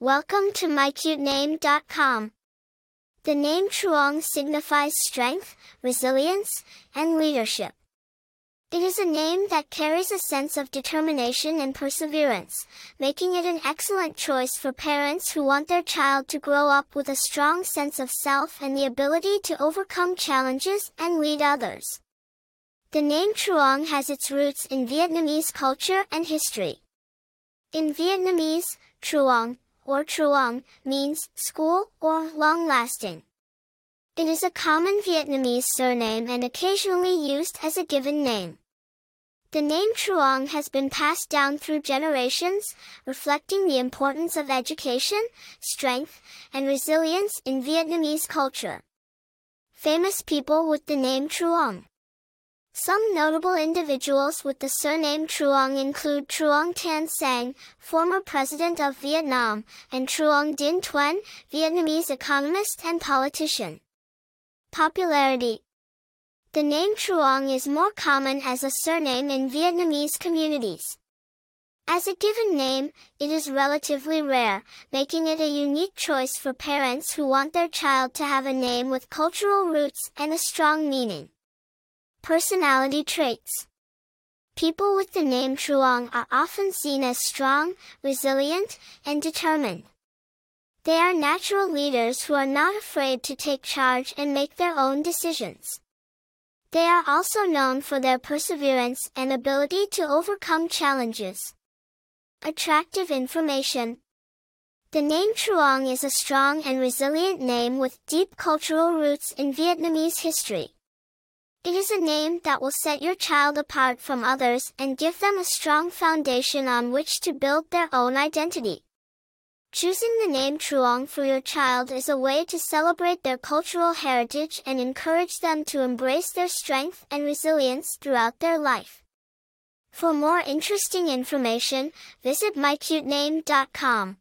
Welcome to mycutename.com. The name Truong signifies strength, resilience, and leadership. It is a name that carries a sense of determination and perseverance, making it an excellent choice for parents who want their child to grow up with a strong sense of self and the ability to overcome challenges and lead others. The name Truong has its roots in Vietnamese culture and history. In Vietnamese, Truong or Truong, means school or long-lasting. It is a common Vietnamese surname and occasionally used as a given name. The name Truong has been passed down through generations, reflecting the importance of education, strength, and resilience in Vietnamese culture. Famous people with the name Truong some notable individuals with the surname Truong include Truong Tan Sang, former president of Vietnam, and Truong Dinh Thuan, Vietnamese economist and politician. Popularity The name Truong is more common as a surname in Vietnamese communities. As a given name, it is relatively rare, making it a unique choice for parents who want their child to have a name with cultural roots and a strong meaning. Personality traits. People with the name Truong are often seen as strong, resilient, and determined. They are natural leaders who are not afraid to take charge and make their own decisions. They are also known for their perseverance and ability to overcome challenges. Attractive information. The name Truong is a strong and resilient name with deep cultural roots in Vietnamese history. It is a name that will set your child apart from others and give them a strong foundation on which to build their own identity. Choosing the name Truong for your child is a way to celebrate their cultural heritage and encourage them to embrace their strength and resilience throughout their life. For more interesting information, visit mycutename.com.